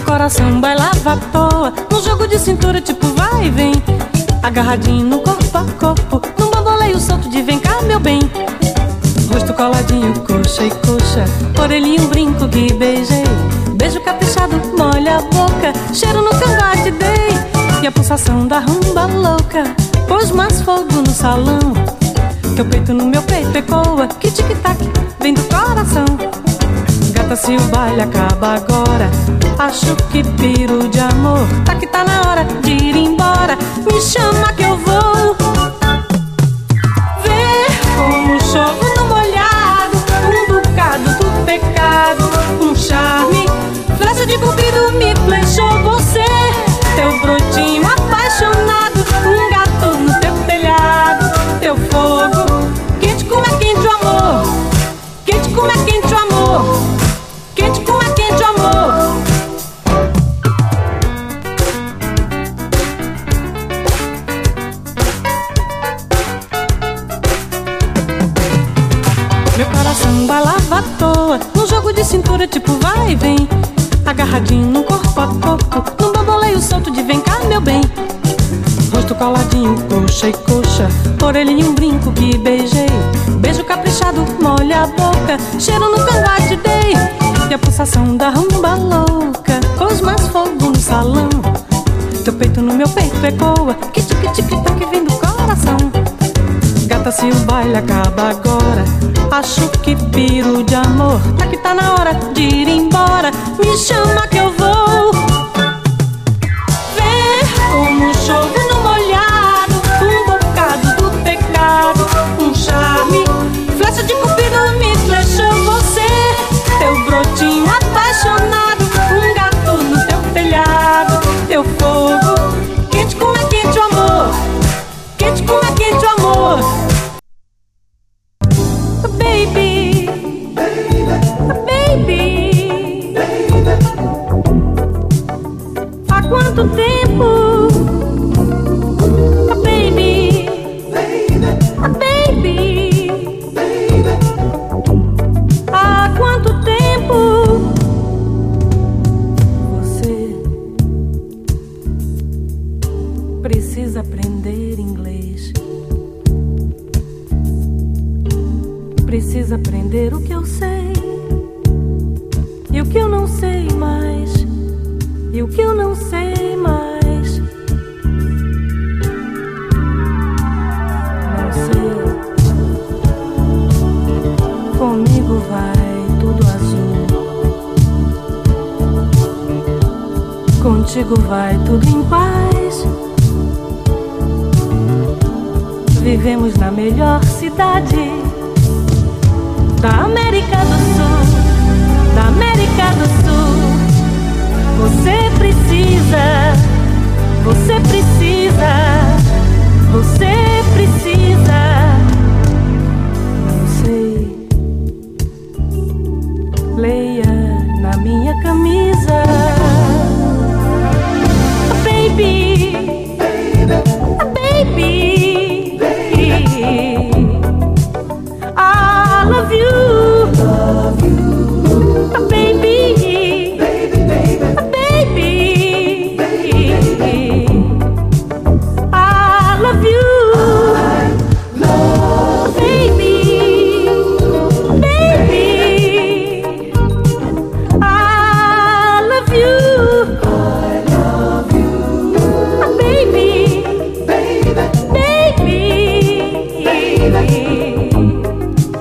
coração bailava à toa. No jogo de cintura tipo vai e vem. Agarradinho no corpo a corpo. Num bamboleio solto de vem cá meu bem. Rosto coladinho, coxa e coxa. Orelhinho, brinco que beijei. Beijo caprichado, molha a boca. Cheiro no cangote dei. E a pulsação da rumba louca. Pôs mais fogo no salão. Teu peito no meu peito ecoa. Que tic-tac vem do coração. Gata, se o baile acaba agora Acho que piro de amor Tá que tá na Bailava à toa. Num jogo de cintura tipo vai e vem. Agarradinho no corpo a corpo Num bamboleio solto de vem cá meu bem. Rosto coladinho, coxa e coxa. Orelhinho, um brinco que beijei. Beijo caprichado, molha a boca. Cheiro no cangote dei. E a pulsação da rumba louca. Pôs mais fogo no salão. Teu peito no meu peito ecoa. Que tic tic tac vem do coração. Gata, se o baile acaba agora Acho que piro de amor. Tá que tá na hora Quanto tempo. Baby. Baby. Há quanto tempo Você precisa aprender inglês? Precisa aprender o que eu sei e o que eu não sei mais, e o que eu não sei contigo vai tudo em paz. Vivemos na melhor cidade da América do Sul, da América do Sul. Você precisa, você precisa, você precisa. Não sei, leia na minha camisa.